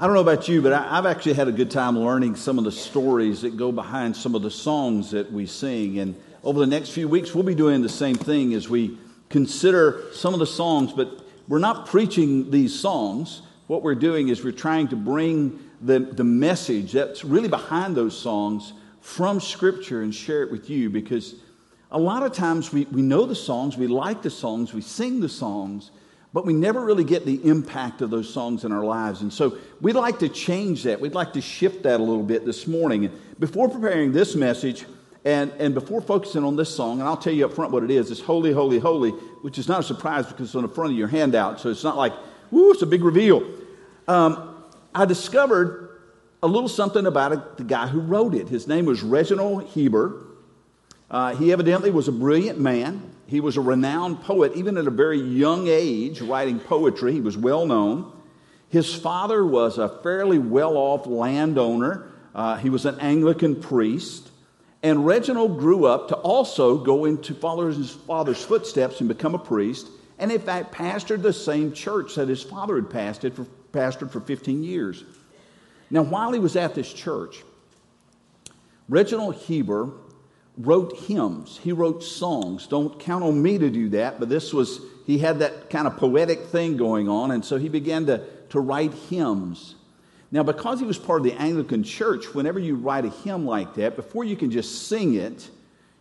I don't know about you, but I, have actually had a good time learning some of the stories that go behind some of the songs that we sing. And over the next few weeks, we'll be doing the same thing as we consider some of the songs, but we're not preaching these songs. What we're doing is we're trying to bring the, the message that's really behind those songs from Scripture and share it with you because a lot of times we, we know the songs, we like the songs, we sing the songs, but we never really get the impact of those songs in our lives. And so we'd like to change that. We'd like to shift that a little bit this morning. And before preparing this message, and, and before focusing on this song, and I'll tell you up front what it is, it's Holy, Holy, Holy, which is not a surprise because it's on the front of your handout. So it's not like, woo, it's a big reveal. Um, I discovered a little something about a, the guy who wrote it. His name was Reginald Heber. Uh, he evidently was a brilliant man. He was a renowned poet, even at a very young age, writing poetry. He was well known. His father was a fairly well off landowner. Uh, he was an Anglican priest. And Reginald grew up to also go into follow his father's footsteps and become a priest. And in fact, pastored the same church that his father had pastored for, pastored for 15 years. Now, while he was at this church, Reginald Heber wrote hymns. He wrote songs. Don't count on me to do that, but this was, he had that kind of poetic thing going on, and so he began to, to write hymns. Now, because he was part of the Anglican church, whenever you write a hymn like that, before you can just sing it,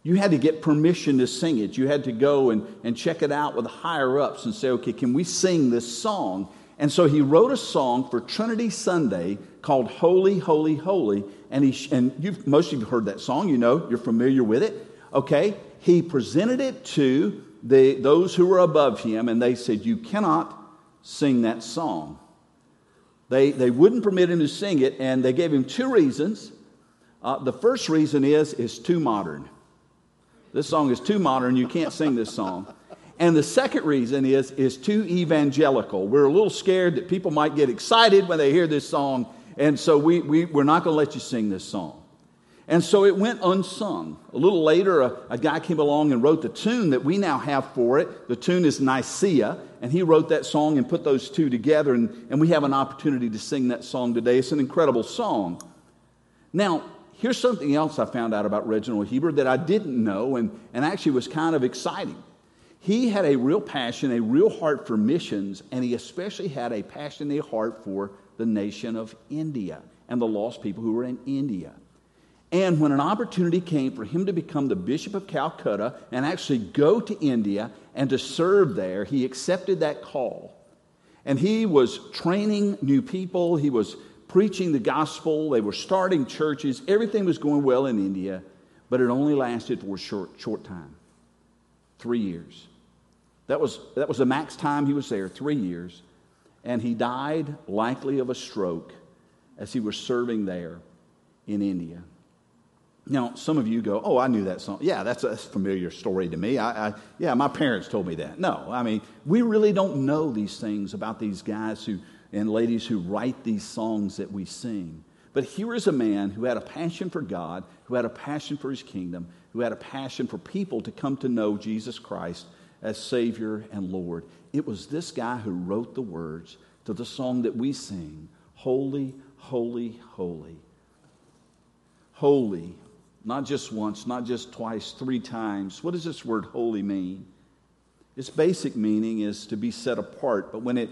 you had to get permission to sing it. You had to go and, and check it out with the higher ups and say, okay, can we sing this song? And so he wrote a song for Trinity Sunday called Holy, Holy, Holy. And, he, and you've, most of you have heard that song, you know, you're familiar with it. Okay? He presented it to the, those who were above him, and they said, You cannot sing that song. They, they wouldn't permit him to sing it, and they gave him two reasons. Uh, the first reason is it's too modern. This song is too modern, you can't sing this song. And the second reason is, is too evangelical. We're a little scared that people might get excited when they hear this song, and so we, we, we're not going to let you sing this song. And so it went unsung. A little later, a, a, guy came along and wrote the tune that we now have for it. The tune is Nicaea, and he wrote that song and put those two together, and, and we have an opportunity to sing that song today. It's an incredible song. Now, here's something else I found out about Reginald Heber that I didn't know and, and actually was kind of exciting. He had a real passion, a real heart for missions, and he especially had a passionate heart for the nation of India and the lost people who were in India. And when an opportunity came for him to become the Bishop of Calcutta and actually go to India and to serve there, he accepted that call. And he was training new people, he was preaching the gospel, they were starting churches, everything was going well in India, but it only lasted for a short, short time three years. That was, that was the max time he was there, three years. And he died, likely of a stroke, as he was serving there in India. Now, some of you go, Oh, I knew that song. Yeah, that's a familiar story to me. I, I, yeah, my parents told me that. No, I mean, we really don't know these things about these guys who, and ladies who write these songs that we sing. But here is a man who had a passion for God, who had a passion for his kingdom, who had a passion for people to come to know Jesus Christ as Savior and Lord. It was this guy who wrote the words to the song that we sing Holy, Holy, Holy. Holy, not just once, not just twice, three times. What does this word holy mean? Its basic meaning is to be set apart, but when it,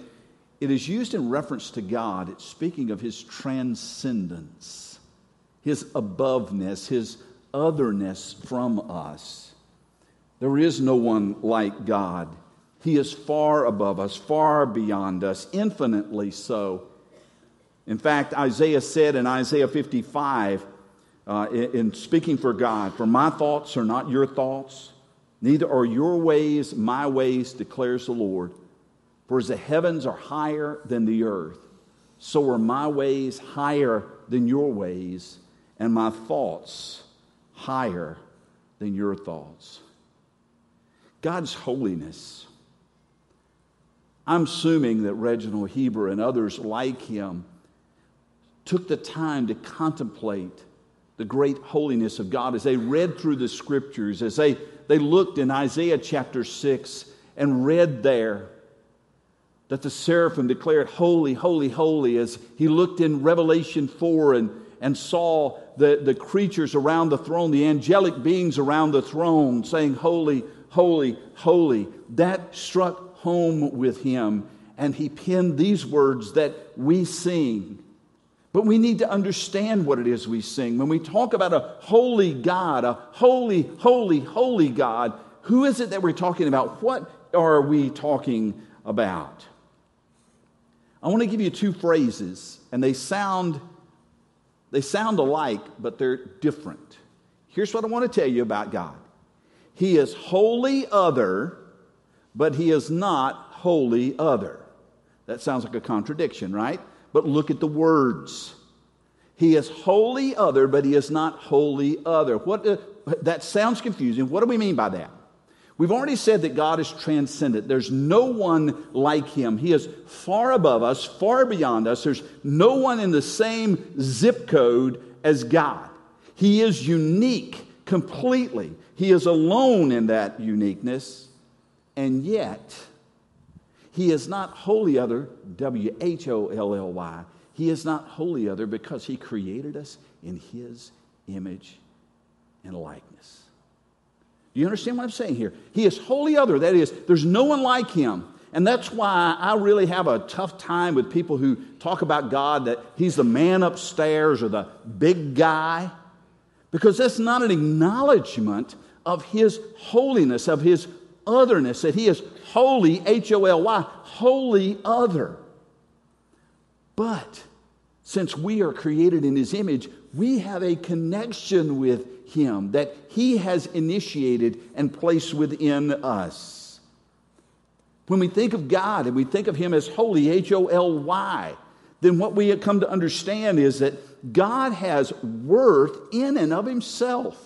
it is used in reference to God, it's speaking of his transcendence, his aboveness, his otherness from us. There is no one like God. He is far above us, far beyond us, infinitely so. In fact, Isaiah said in Isaiah 55, uh, in, in speaking for God, For my thoughts are not your thoughts, neither are your ways my ways, declares the Lord. For as the heavens are higher than the earth, so are my ways higher than your ways, and my thoughts higher than your thoughts. God's holiness. I'm assuming that Reginald Heber and others like him took the time to contemplate the great holiness of God as they read through the scriptures, as they, they looked in Isaiah chapter 6 and read there that the seraphim declared, Holy, holy, holy, as he looked in Revelation 4 and, and saw the, the creatures around the throne, the angelic beings around the throne, saying, Holy, holy, holy. That struck home with him, and he penned these words that we sing. But we need to understand what it is we sing. When we talk about a holy God, a holy, holy, holy God, who is it that we're talking about? What are we talking about? I want to give you two phrases, and they sound they sound alike, but they're different. Here's what I want to tell you about God. He is wholly other, but he is not wholly other. That sounds like a contradiction, right? But look at the words. He is wholly other, but he is not wholly other. What uh, that sounds confusing. What do we mean by that? We've already said that God is transcendent. There's no one like him. He is far above us, far beyond us. There's no one in the same zip code as God. He is unique completely. He is alone in that uniqueness. And yet, he is not wholly other, W H O L L Y. He is not wholly other because he created us in his image and likeness. Do you understand what I'm saying here? He is wholly other. That is, there's no one like him. And that's why I really have a tough time with people who talk about God that he's the man upstairs or the big guy, because that's not an acknowledgement of his holiness, of his otherness, that he is holy, H O L Y, holy other. But since we are created in his image, we have a connection with him that he has initiated and placed within us. When we think of God and we think of him as holy, H O L Y, then what we have come to understand is that God has worth in and of himself.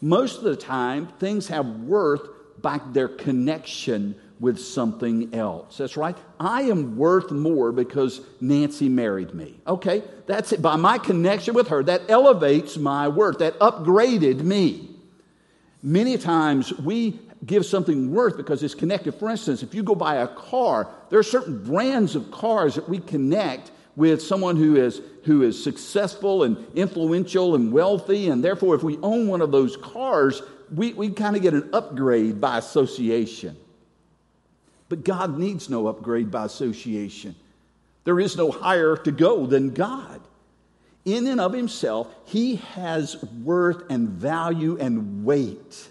Most of the time, things have worth by their connection with something else. That's right. I am worth more because Nancy married me. Okay, that's it. By my connection with her, that elevates my worth, that upgraded me. Many times we give something worth because it's connected. For instance, if you go buy a car, there are certain brands of cars that we connect with someone who is, who is successful and influential and wealthy. And therefore, if we own one of those cars, we, we kind of get an upgrade by association. But God needs no upgrade by association. There is no higher to go than God. In and of himself, he has worth and value and weight.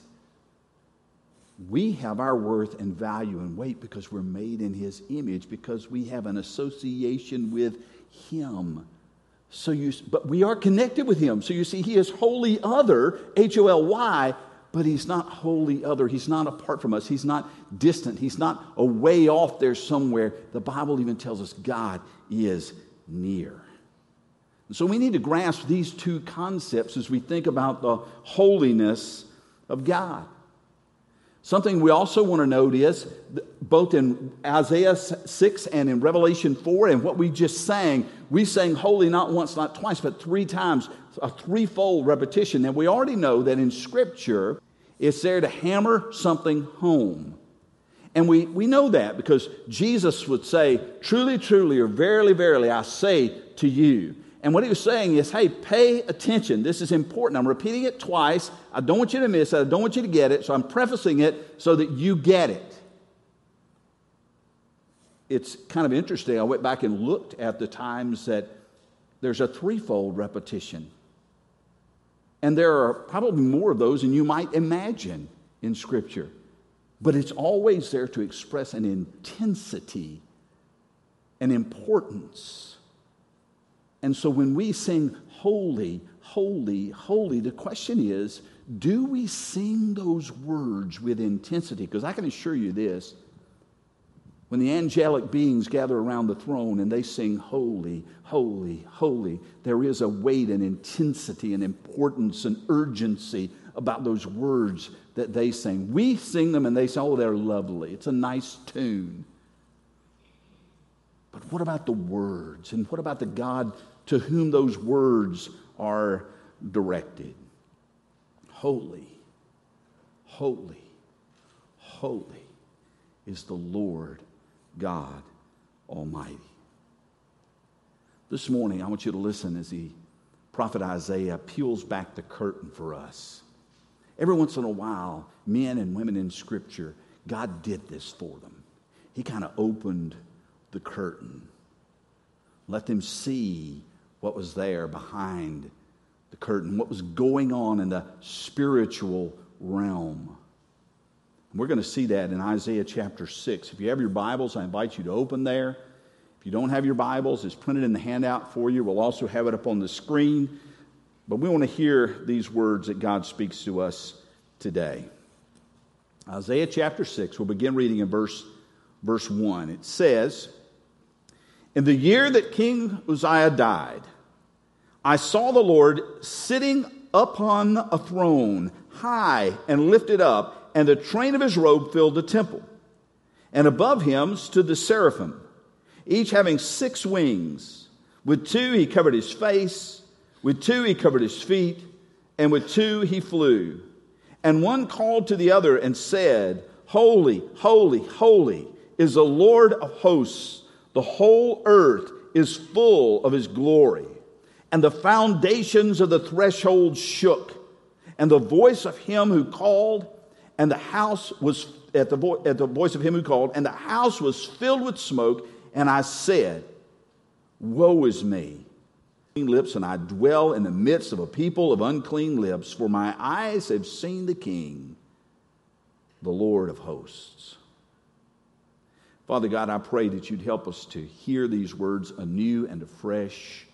We have our worth and value and weight because we're made in his image, because we have an association with him. So you, but we are connected with him. So you see, he is wholly other, H O L Y, but he's not wholly other. He's not apart from us. He's not distant. He's not away off there somewhere. The Bible even tells us God is near. So we need to grasp these two concepts as we think about the holiness of God. Something we also want to note is both in Isaiah 6 and in Revelation 4, and what we just sang, we sang holy not once, not twice, but three times, a threefold repetition. And we already know that in Scripture, it's there to hammer something home. And we, we know that because Jesus would say, Truly, truly, or verily, verily, I say to you. And what he was saying is, hey, pay attention. This is important. I'm repeating it twice. I don't want you to miss it. I don't want you to get it. So I'm prefacing it so that you get it. It's kind of interesting. I went back and looked at the times that there's a threefold repetition. And there are probably more of those than you might imagine in Scripture. But it's always there to express an intensity, an importance and so when we sing holy, holy, holy, the question is do we sing those words with intensity? Because I can assure you this when the angelic beings gather around the throne and they sing holy, holy, holy, there is a weight and intensity and importance and urgency about those words that they sing. We sing them and they say, oh, they're lovely. It's a nice tune. What about the words? And what about the God to whom those words are directed. Holy, holy, holy is the Lord God Almighty. This morning, I want you to listen as the prophet Isaiah peels back the curtain for us. Every once in a while, men and women in Scripture, God did this for them. He kind of opened the curtain, let them see what was there behind the curtain, what was going on in the spiritual realm. We're going to see that in Isaiah chapter 6. If you have your Bibles, I invite you to open there. If you don't have your Bibles, it's printed in the handout for you. We'll also have it up on the screen. But we want to hear these words that God speaks to us today. Isaiah chapter 6, we'll begin reading in verse, verse 1. It says, In the year that King Uzziah died, I saw the Lord sitting upon a throne, high and lifted up, and the train of his robe filled the temple. And above him stood the seraphim, each having six wings. With two he covered his face, with two he covered his feet, and with two he flew. And one called to the other and said, Holy, holy, holy is the Lord of hosts. The whole earth is full of his glory and the foundations of the threshold shook. And the voice of him who called, and the house was at the, vo- at the voice of him who called, and the house was filled with smoke. And I said, Woe is me! Clean lips, and I dwell in the midst of a people of unclean lips, for my eyes have seen the King, the Lord of hosts. Father God, I pray that you'd help us to hear these words anew and afresh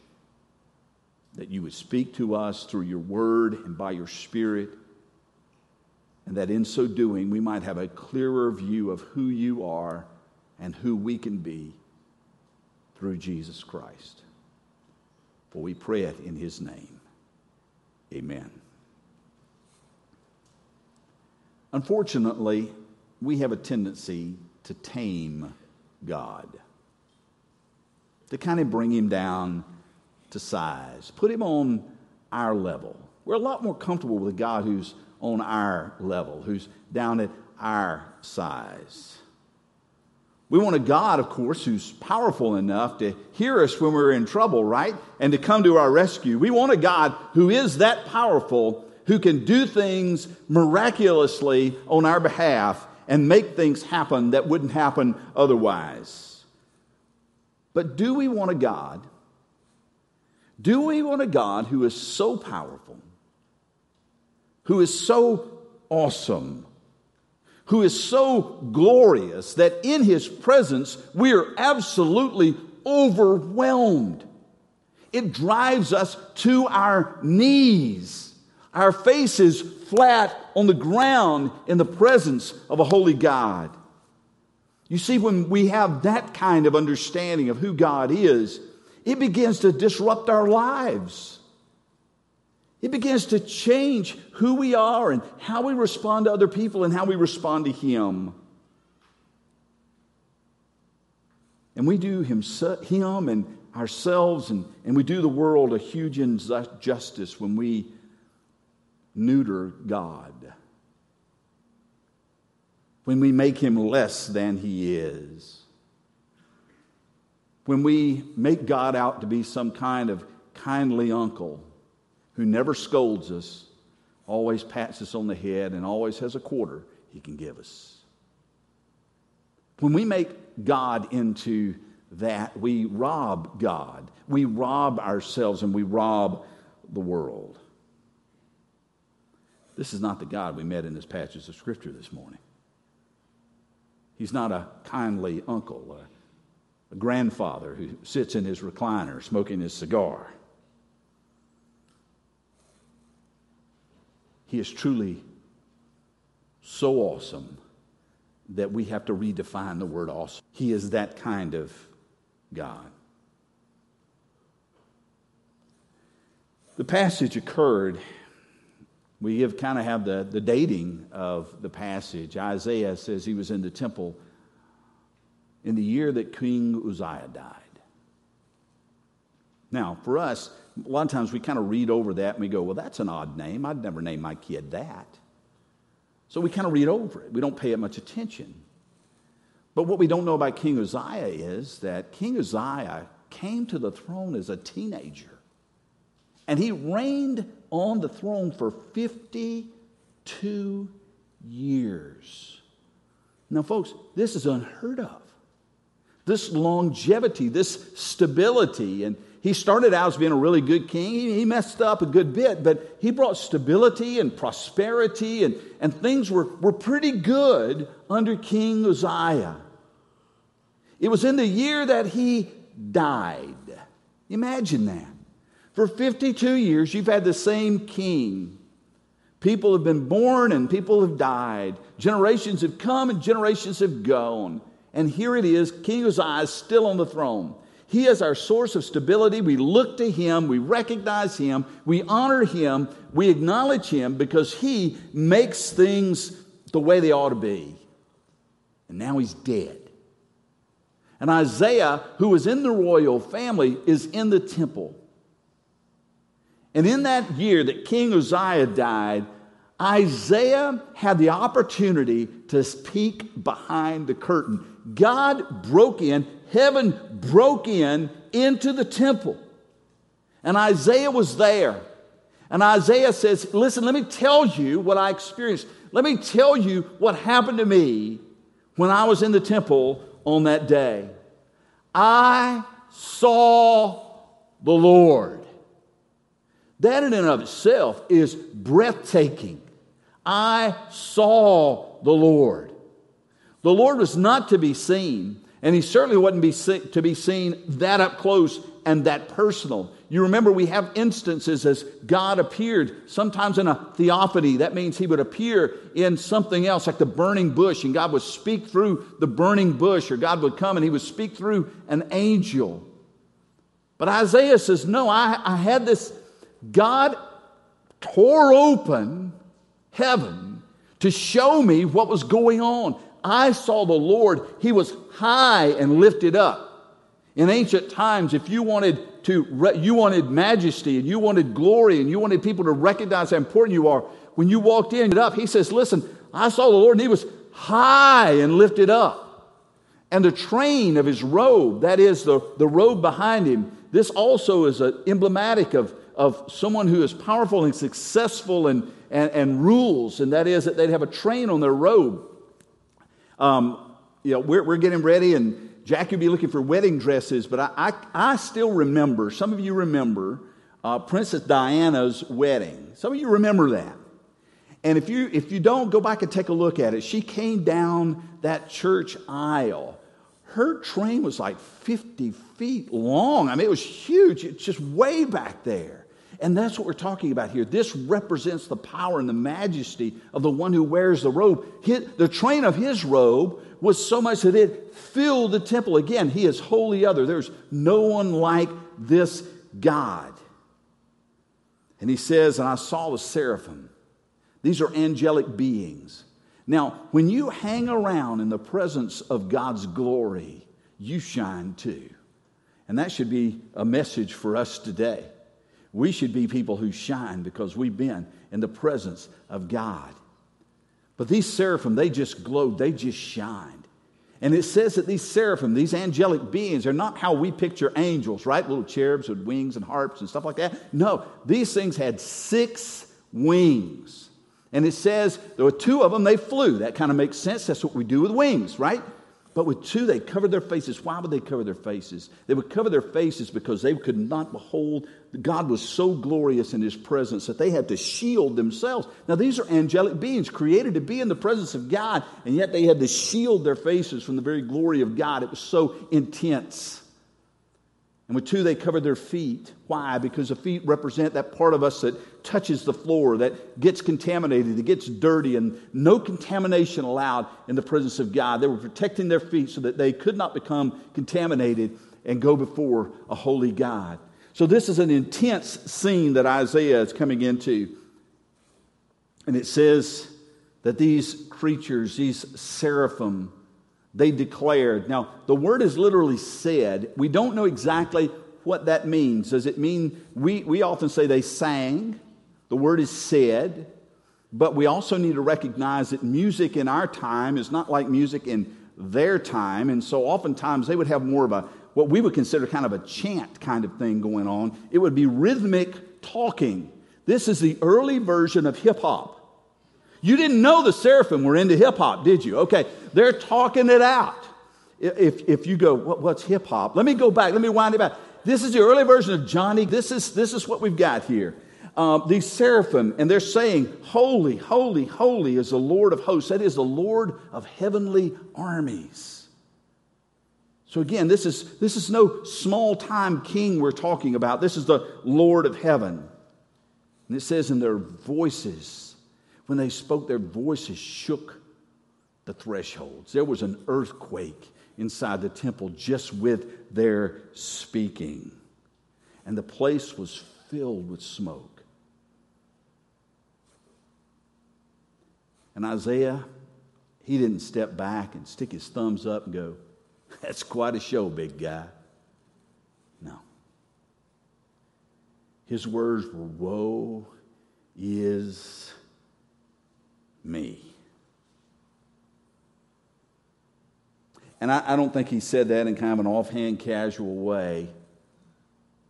that you would speak to us through your word and by your spirit, and that in so doing we might have a clearer view of who you are and who we can be through Jesus Christ. For we pray it in his name. Amen. Unfortunately, we have a tendency to tame God, to kind of bring him down to size. Put him on our level. We're a lot more comfortable with a God who's on our level, who's down at our size. We want a God, of course, who's powerful enough to hear us when we're in trouble, right? And to come to our rescue. We want a God who is that powerful, who can do things miraculously on our behalf and make things happen that wouldn't happen otherwise. But do we want a God do we want a God who is so powerful, who is so awesome, who is so glorious that in his presence we are absolutely overwhelmed? It drives us to our knees, our faces flat on the ground in the presence of a holy God. You see, when we have that kind of understanding of who God is, it begins to disrupt our lives. It begins to change who we are and how we respond to other people and how we respond to Him. And we do him, and ourselves, and, and we do the world a huge injustice when we neuter God, when we make him less than he is when we make God out to be some kind of kindly uncle who never scolds us, always pats us on the head, and always has a quarter he can give us. When we make God into that, we rob God. We rob ourselves and we rob the world. This is not the God we met in this passage of Scripture this morning. He's not a kindly uncle, a grandfather who sits in his recliner smoking his cigar. He is truly so awesome that we have to redefine the word awesome. He is that kind of God. The passage occurred, we kind of have the, the dating of the passage. Isaiah says he was in the temple in the year that King Uzziah died. Now, for us, a lot of times we kind of read over that and we go, well, that's an odd name. I'd never name my kid that. So we kind of read over it. We don't pay it much attention. But what we don't know about King Uzziah is that King Uzziah came to the throne as a teenager. And he reigned on the throne for 52 years. Now, folks, this is unheard of. This longevity, this stability. And he started out as being a really good king. He messed up a good bit, but he brought stability and prosperity, and, and things were, were pretty good under King Uzziah. It was in the year that he died. Imagine that. For 52 years, you've had the same king. People have been born and people have died. Generations have come and generations have gone. And here it is King Uzziah is still on the throne. He is our source of stability. We look to him, we recognize him, we honor him, we acknowledge him because he makes things the way they ought to be. And now he's dead. And Isaiah, who was in the royal family, is in the temple. And in that year that King Uzziah died, Isaiah had the opportunity to peek behind the curtain. God broke in, heaven broke in into the temple. And Isaiah was there. And Isaiah says, Listen, let me tell you what I experienced. Let me tell you what happened to me when I was in the temple on that day. I saw the Lord. That in and of itself is breathtaking. I saw the Lord. The Lord was not to be seen, and he certainly wasn't be to be seen that up close and that personal. You remember we have instances as God appeared, sometimes in a theophany. That means he would appear in something else, like the burning bush, and God would speak through the burning bush, or God would come and he would speak through an angel. But Isaiah says, No, I, I had this, God tore open heaven to show me what was going on. I saw the Lord, He was high and lifted up. In ancient times, if you wanted to, you wanted majesty and you wanted glory and you wanted people to recognize how important you are, when you walked in up, he says, Listen, I saw the Lord and he was high and lifted up. And the train of his robe, that is the, the robe behind him, this also is emblematic of, of someone who is powerful and successful and, and, and rules, and that is that they'd have a train on their robe. Um, you know, we're, we're getting ready, and Jackie would be looking for wedding dresses, but I, I, I still remember, some of you remember, uh, Princess Diana's wedding. Some of you remember that. And if you, if you don't, go back and take a look at it. She came down that church aisle. Her train was like 50 feet long. I mean, it was huge. It's just way back there. And that's what we're talking about here. This represents the power and the majesty of the one who wears the robe. the train of his robe was so much that it filled the temple. Again, he is holy other. There's no one like this God. And he says, And I saw the seraphim. These are angelic beings. Now, when you hang around in the presence of God's glory, you shine too. And that should be a message for us today. We should be people who shine because we've been in the presence of God. But these seraphim, they just glowed, they just shined. And it says that these seraphim, these angelic beings, are not how we picture angels, right? Little cherubs with wings and harps and stuff like that. No, these things had six wings. And it says there were two of them, they flew. That kind of makes sense. That's what we do with wings, right? But with two, they covered their faces. Why would they cover their faces? They would cover their faces because they could not behold. God was so glorious in his presence that they had to shield themselves. Now, these are angelic beings created to be in the presence of God, and yet they had to shield their faces from the very glory of God. It was so intense. And with two, they covered their feet. Why? Because the feet represent that part of us that touches the floor, that gets contaminated, that gets dirty, and no contamination allowed in the presence of God. They were protecting their feet so that they could not become contaminated and go before a holy God. So, this is an intense scene that Isaiah is coming into. And it says that these creatures, these seraphim, they declared. Now, the word is literally said. We don't know exactly what that means. Does it mean, we, we often say they sang, the word is said, but we also need to recognize that music in our time is not like music in their time. And so oftentimes they would have more of a, what we would consider kind of a chant kind of thing going on. It would be rhythmic talking. This is the early version of hip hop. You didn't know the seraphim were into hip hop, did you? Okay, they're talking it out. If, if you go, what, what's hip hop? Let me go back, let me wind it back. This is the early version of Johnny. This is, this is what we've got here. Um, these seraphim, and they're saying, Holy, holy, holy is the Lord of hosts. That is the Lord of heavenly armies. So again, this is, this is no small time king we're talking about. This is the Lord of heaven. And it says, in their voices, when they spoke, their voices shook the thresholds. There was an earthquake inside the temple just with their speaking. And the place was filled with smoke. And Isaiah, he didn't step back and stick his thumbs up and go, That's quite a show, big guy. No. His words were, Woe is me. And I, I, don't think he said that in kind of an offhand, casual way.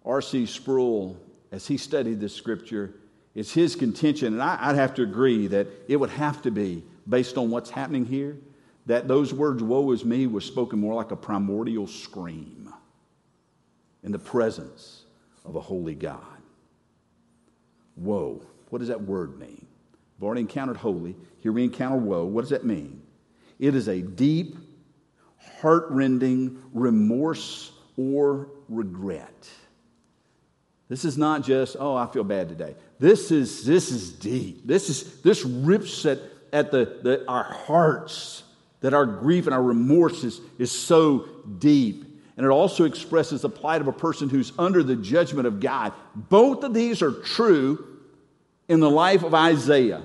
R.C. Sproul, as he studied this scripture, it's his contention, and I, would have to agree that it would have to be, based on what's happening here, that those words, woe is me, was spoken more like a primordial scream in the presence of a holy God. Woe. What does that word mean? We've already encountered holy. Here we encounter woe. What does that mean? It is a deep, heartrending remorse or regret. This is not just, oh, I feel bad today. This is, this is deep. This, is, this rips at, at the, the, our hearts, that our grief and our remorse is, is so deep. And it also expresses the plight of a person who's under the judgment of God. Both of these are true in the life of Isaiah.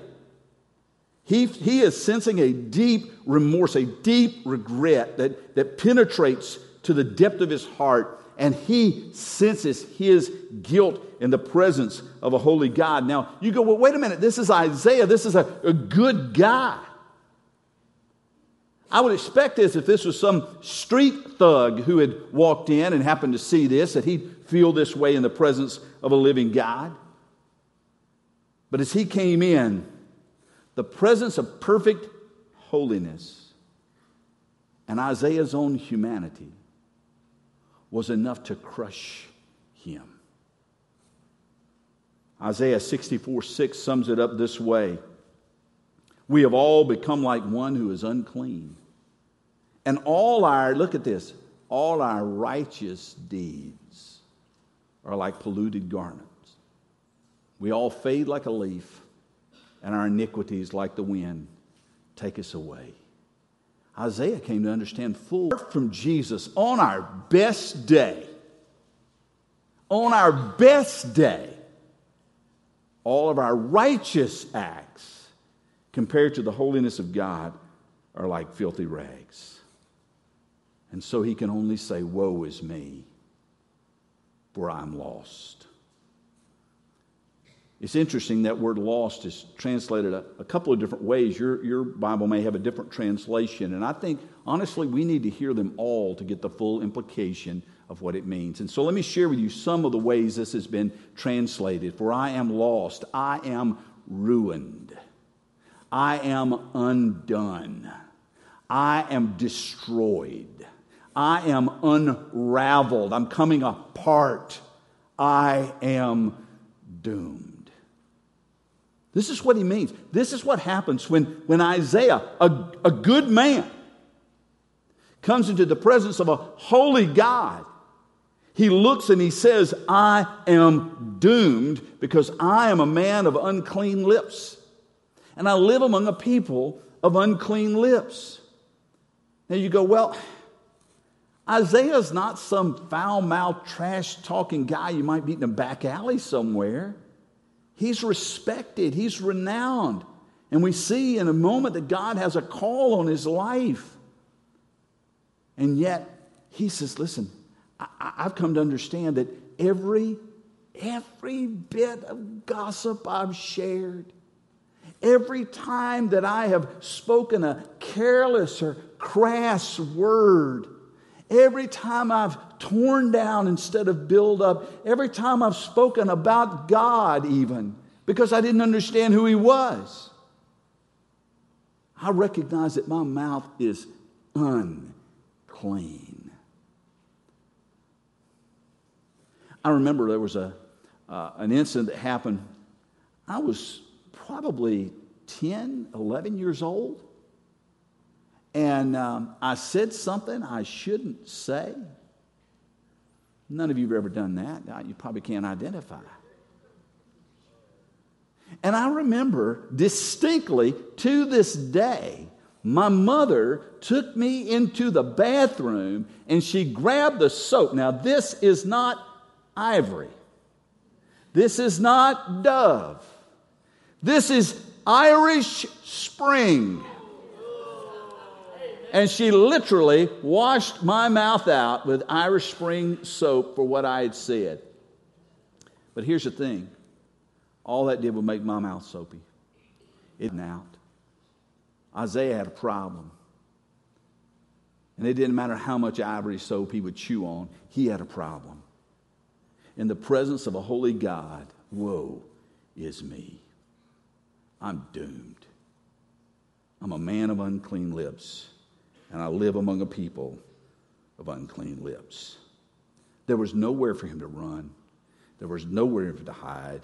He, he is sensing a deep remorse, a deep regret that, that penetrates to the depth of his heart, and he senses his guilt in the presence of a holy God. Now, you go, well, wait a minute, this is Isaiah, this is a, a good guy. I would expect this if this was some street thug who had walked in and happened to see this, that he'd feel this way in the presence of a living God. But as he came in, the presence of perfect holiness and Isaiah's own humanity was enough to crush him. Isaiah 64 6 sums it up this way We have all become like one who is unclean. And all our, look at this, all our righteous deeds are like polluted garments. We all fade like a leaf and our iniquities, like the wind, take us away. Isaiah came to understand full from Jesus on our best day. On our best day, all of our righteous acts compared to the holiness of God are like filthy rags. And so he can only say, Woe is me, for I'm lost. It's interesting that word lost is translated a, a, couple of different ways. Your, your Bible may have a different translation. And I think, honestly, we need to hear them all to get the full implication of what it means. And so let me share with you some of the ways this has been translated. For I am lost, I am ruined, I am undone, I am destroyed, I am unraveled, I'm coming apart, I am doomed. This is what he means. This is what happens when, when Isaiah, a, a good man, comes into the presence of a holy God. He looks and he says, I am doomed because I am a man of unclean lips. And I live among a people of unclean lips. Now you go, well, Isaiah's not some foul mouthed, trash talking guy you might meet in a back alley somewhere. He's respected, he's renowned. And we see in a moment that God has a call on his life. And yet, he says, Listen, I, have come to understand that every, every bit of gossip I've shared, Every time that I have spoken a careless or crass word, every time I've torn down instead of build up, every time I've spoken about God, even because I didn't understand who He was, I recognize that my mouth is unclean. I remember there was a, uh, an incident that happened. I was probably 10, 11 years old. And um, I said something I shouldn't say. None of you have ever done that. You probably can't identify. And I remember distinctly to this day, my mother took me into the bathroom and she grabbed the soap. Now, this is not ivory, this is not Dove, this is Irish Spring. And she literally washed my mouth out with Irish Spring soap for what I had said. But here's the thing all that did was make my mouth soapy. It didn't out. Isaiah had a problem. And it didn't matter how much ivory soap he would chew on, he had a problem. In the presence of a holy God, woe is me. I'm doomed. I'm a man of unclean lips, and I live among a people of unclean lips. There was nowhere for him to run, there was nowhere for him to hide.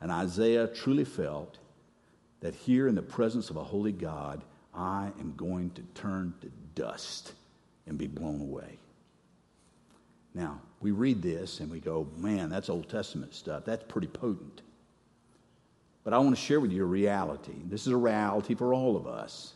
And Isaiah truly felt that here in the presence of a holy God, I am going to turn to dust and be blown away. Now, we read this and we go, man, that's Old Testament stuff. That's pretty potent. But I want to share with you a reality. This is a reality for all of us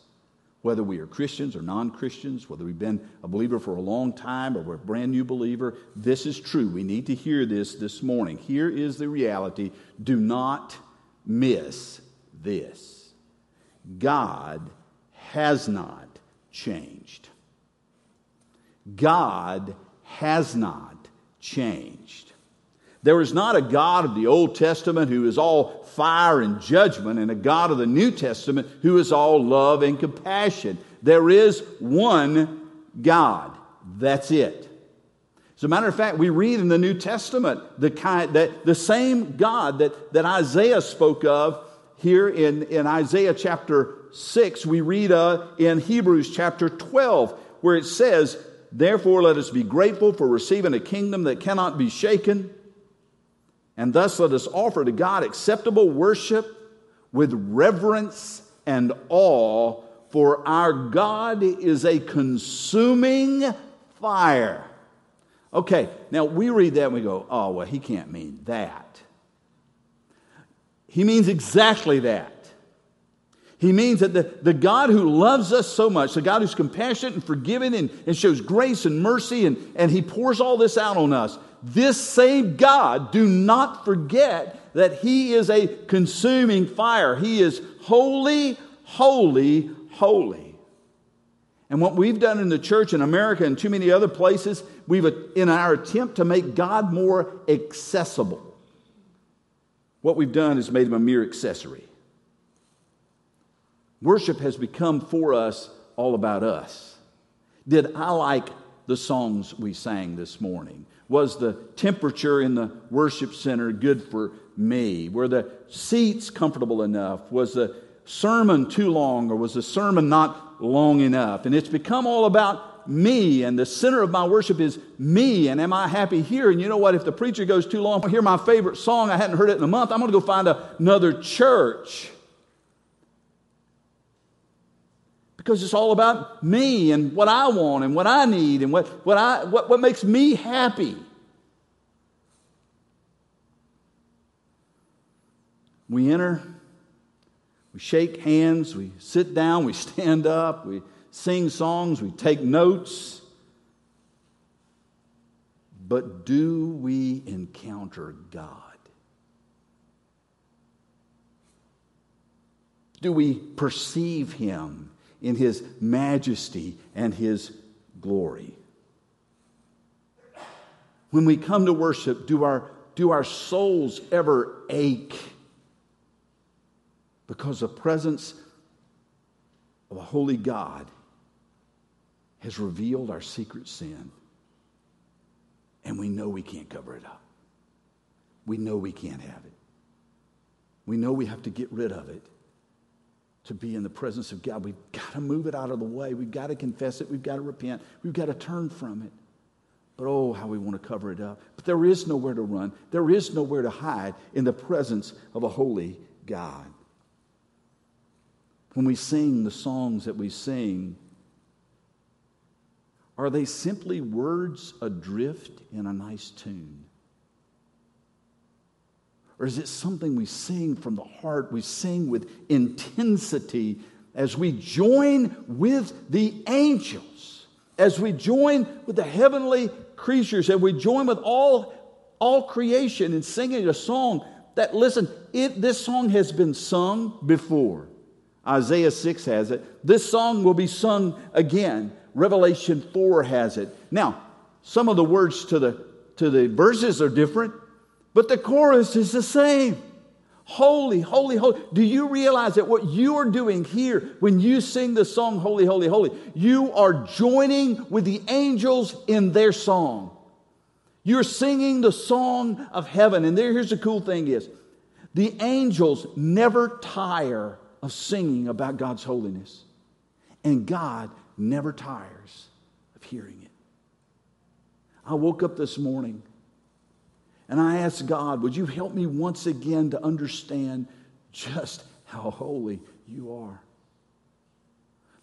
whether we are Christians or non Christians, whether we've been a believer for a long time or we're a brand new believer, this is true. We need to hear this this morning. Here is the reality. Do not miss this God has not changed. God has not changed. There is not a God of the Old Testament who is all fire and judgment, and a God of the New Testament who is all love and compassion. There is one God. That's it. As a matter of fact, we read in the New Testament the, kind, that, the same God that, that Isaiah spoke of here in, in Isaiah chapter 6, we read uh, in Hebrews chapter 12, where it says, Therefore, let us be grateful for receiving a kingdom that cannot be shaken and thus let us offer to God acceptable worship with reverence and awe, for our God is a consuming fire. Okay, now we read that and we go, oh, well, he can't mean that. He means exactly that. He means that the, the God who loves us so much, the God who's compassionate and forgiving and, and shows grace and mercy, and, and He pours all this out on us, this same God, do not forget that He is a consuming fire. He is holy, holy, holy. And what we've done in the church in America and too many other places, we've, in our attempt to make God more accessible, what we've done is made Him a mere accessory. Worship has become for us all about us. Did I like the songs we sang this morning? Was the temperature in the worship center good for me? Were the seats comfortable enough? Was the sermon too long or was the sermon not long enough? And it's become all about me, and the center of my worship is me, and am I happy here? And you know what? If the preacher goes too long, I hear my favorite song, I hadn't heard it in a month, I'm going to go find another church. Because it's all about me and what I want and what I need and what, what, I, what, what makes me happy. We enter, we shake hands, we sit down, we stand up, we sing songs, we take notes. But do we encounter God? Do we perceive Him in his majesty and his glory. When we come to worship, do our, do our souls ever ache Because the presence of a holy God has revealed our secret sin. And we know we can't cover it up. We know we can't have it. We know we have to get rid of it to be in the presence of God. We've got to move it out of the way. We've got to confess it. We've got to repent. We've got to turn from it. But oh, how we want to cover it up. But there is nowhere to run, there is nowhere to hide in the presence of a holy God. When we sing the songs that we sing, are they simply words adrift in a nice tune? Or is it something we sing from the heart? We sing with intensity as we join with the angels, as we join with the heavenly creatures, and we join with all, all creation in singing a song that, listen, it, this song has been sung before. Isaiah 6 has it. This song will be sung again. Revelation 4 has it. Now, some of the words to the, to the verses are different, but the chorus is the same. Holy, holy, holy. Do you realize that what you are doing here when you sing the song Holy, Holy, Holy, you are joining with the angels in their song. You're singing the song of heaven. And there, here's the cool thing is the angels never tire of singing about God's holiness. And God never tires of hearing it. I woke up this morning and I asked God, Would you help me once again to understand just how holy you are?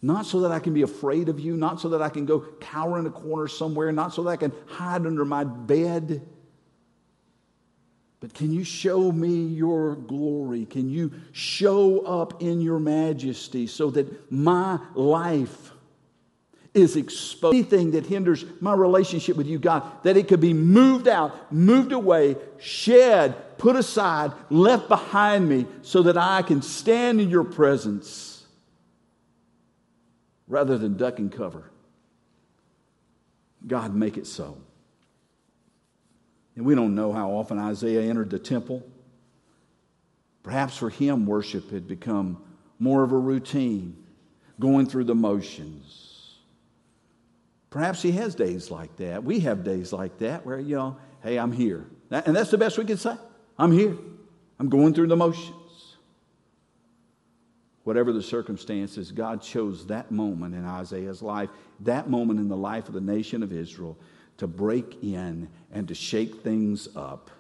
Not so that I can be afraid of you, not so that I can go cower in a corner somewhere, not so that I can hide under my bed. But can you show me your glory? Can you show up in your majesty so that my life is exposed. Anything that hinders my relationship with you, God, that it could be moved out, moved away, shed, put aside, left behind me, so that I can stand in your presence rather than duck and cover. God, make it so. And we don't know how often Isaiah entered the temple. Perhaps for him, worship had become more of a routine, going through the motions. Perhaps he has days like that. We have days like that where, you know, hey, I'm here. And that's the best we can say. I'm here. I'm going through the motions. Whatever the circumstances, God chose that moment in Isaiah's life, that moment in the life of the nation of Israel, to break in and to shake things up.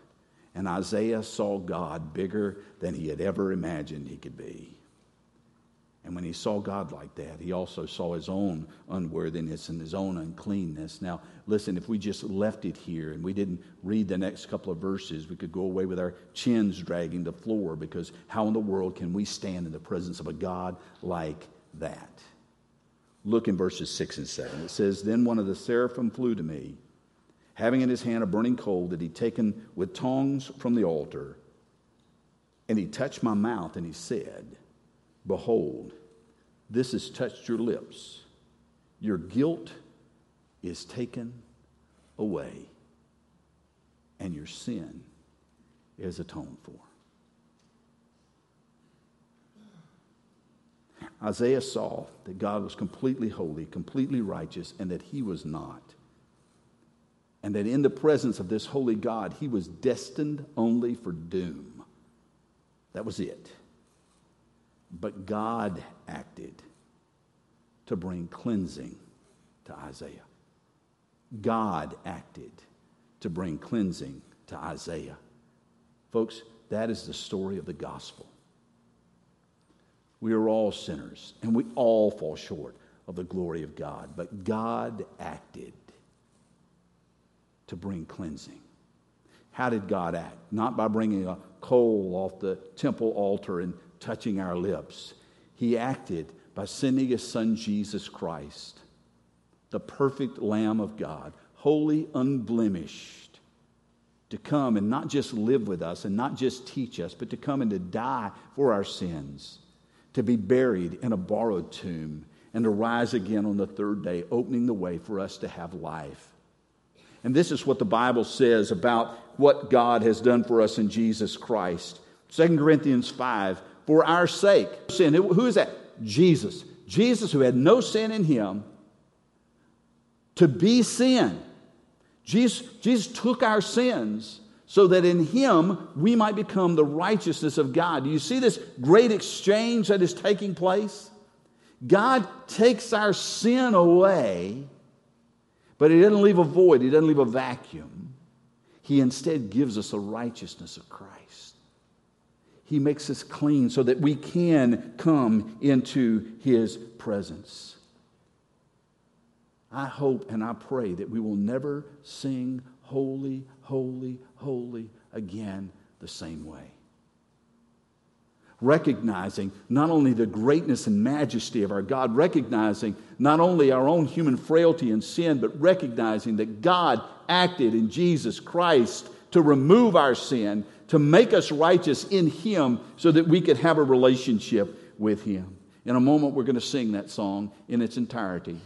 And Isaiah saw God bigger than he had ever imagined he could be. And when he saw God like that, he also saw his own unworthiness and his own uncleanness. Now, listen, if we just left it here and we didn't read the next couple of verses, we could go away with our chins dragging the floor because how in the world can we stand in the presence of a God like that? Look in verses 6 and 7. It says, Then one of the seraphim flew to me, having in his hand a burning coal that he'd taken with tongs from the altar. And he touched my mouth and he said, Behold, this has touched your lips. Your guilt is taken away, and your sin is atoned for. Isaiah saw that God was completely holy, completely righteous, and that he was not. And that in the presence of this holy God, he was destined only for doom. That was it. But God acted to bring cleansing to Isaiah. God acted to bring cleansing to Isaiah. Folks, that is the story of the gospel. We are all sinners and we all fall short of the glory of God, but God acted to bring cleansing. How did God act? Not by bringing a coal off the temple altar and touching our lips. He acted by sending his son Jesus Christ, the perfect Lamb of God, holy, unblemished, to come and not just live with us and not just teach us, but to come and to die for our sins, to be buried in a borrowed tomb, and to rise again on the third day, opening the way for us to have life. And this is what the Bible says about what God has done for us in Jesus Christ. 2 Corinthians 5 for our sake. Sin. Who is that? Jesus. Jesus, who had no sin in him, to be sin. Jesus, Jesus took our sins so that in him we might become the righteousness of God. Do you see this great exchange that is taking place? God takes our sin away, but he doesn't leave a void, he doesn't leave a vacuum. He instead gives us the righteousness of Christ. He makes us clean so that we can come into his presence. I hope and I pray that we will never sing holy, holy, holy again the same way. Recognizing not only the greatness and majesty of our God, recognizing not only our own human frailty and sin, but recognizing that God acted in Jesus Christ to remove our sin, to make us righteous in Him so that we could have a relationship with Him. In a moment, we're going to sing that song in its entirety.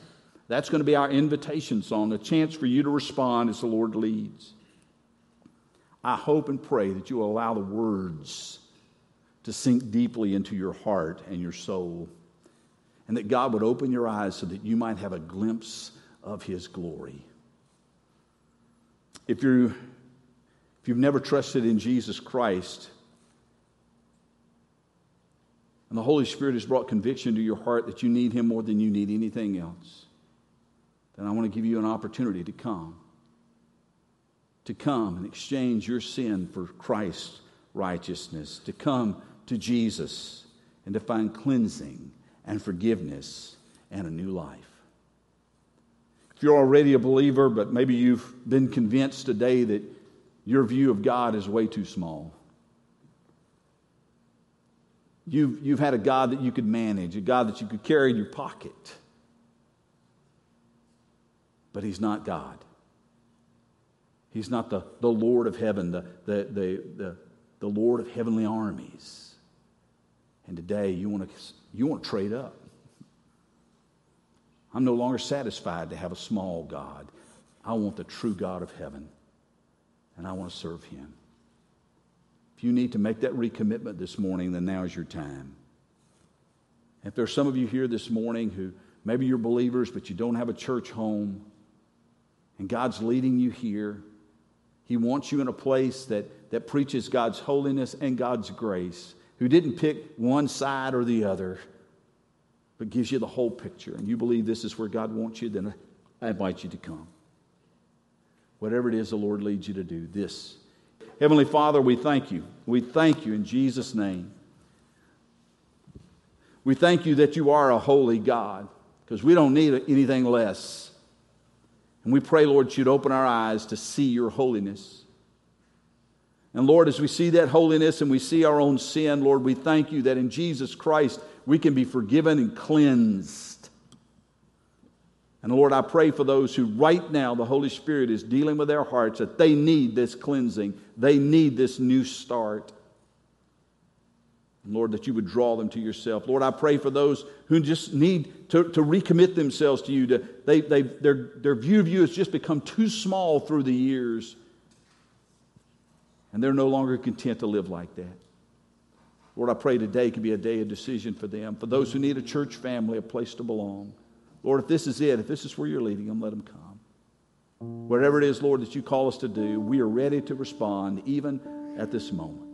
That's going to be our invitation song, a chance for you to respond as the Lord leads. I hope and pray that you will allow the words to sink deeply into your heart and your soul, and that God would open your eyes so that you might have a glimpse of His glory. If, you if you've never trusted in Jesus Christ, and the Holy Spirit has brought conviction to your heart that you need Him more than you need anything else, then I want to give you an opportunity to come. To come and exchange your sin for Christ's righteousness. To come to Jesus and to find cleansing and forgiveness and a new life. If you're already a believer, but maybe you've been convinced today that your view of God is way too small. You've, you've had a God that you could manage, a God that you could carry in your pocket but he's not God. He's not the, the Lord of heaven, the, the, the, the, the Lord of heavenly armies. And today you want to you want to trade up. I'm no longer satisfied to have a small God. I want the true God of heaven, and I want to serve him. If you need to make that recommitment this morning, then now is your time. If there's some of you here this morning who maybe you're believers, but you don't have a church home, and God's leading you here. He wants you in a place that, that preaches God's holiness and God's grace, who didn't pick one side or the other, but gives you the whole picture. And you believe this is where God wants you, then I invite you to come. Whatever it is the Lord leads you to do, this. Heavenly Father, we thank you. We thank you in Jesus' name. We thank you that you are a holy God because we don't need anything less. And we pray, Lord, that you'd open our eyes to see your holiness. And Lord, as we see that holiness and we see our own sin, Lord, we thank you that in Jesus Christ we can be forgiven and cleansed. And Lord, I pray for those who right now the Holy Spirit is dealing with their hearts that they need this cleansing, they need this new start. Lord, that you would draw them to yourself. Lord, I pray for those who just need to, to recommit themselves to you. To, they, they, their, their view of you has just become too small through the years, and they're no longer content to live like that. Lord, I pray today could be a day of decision for them. For those who need a church family, a place to belong. Lord, if this is it, if this is where you're leading them, let them come. Whatever it is, Lord, that you call us to do, we are ready to respond even at this moment.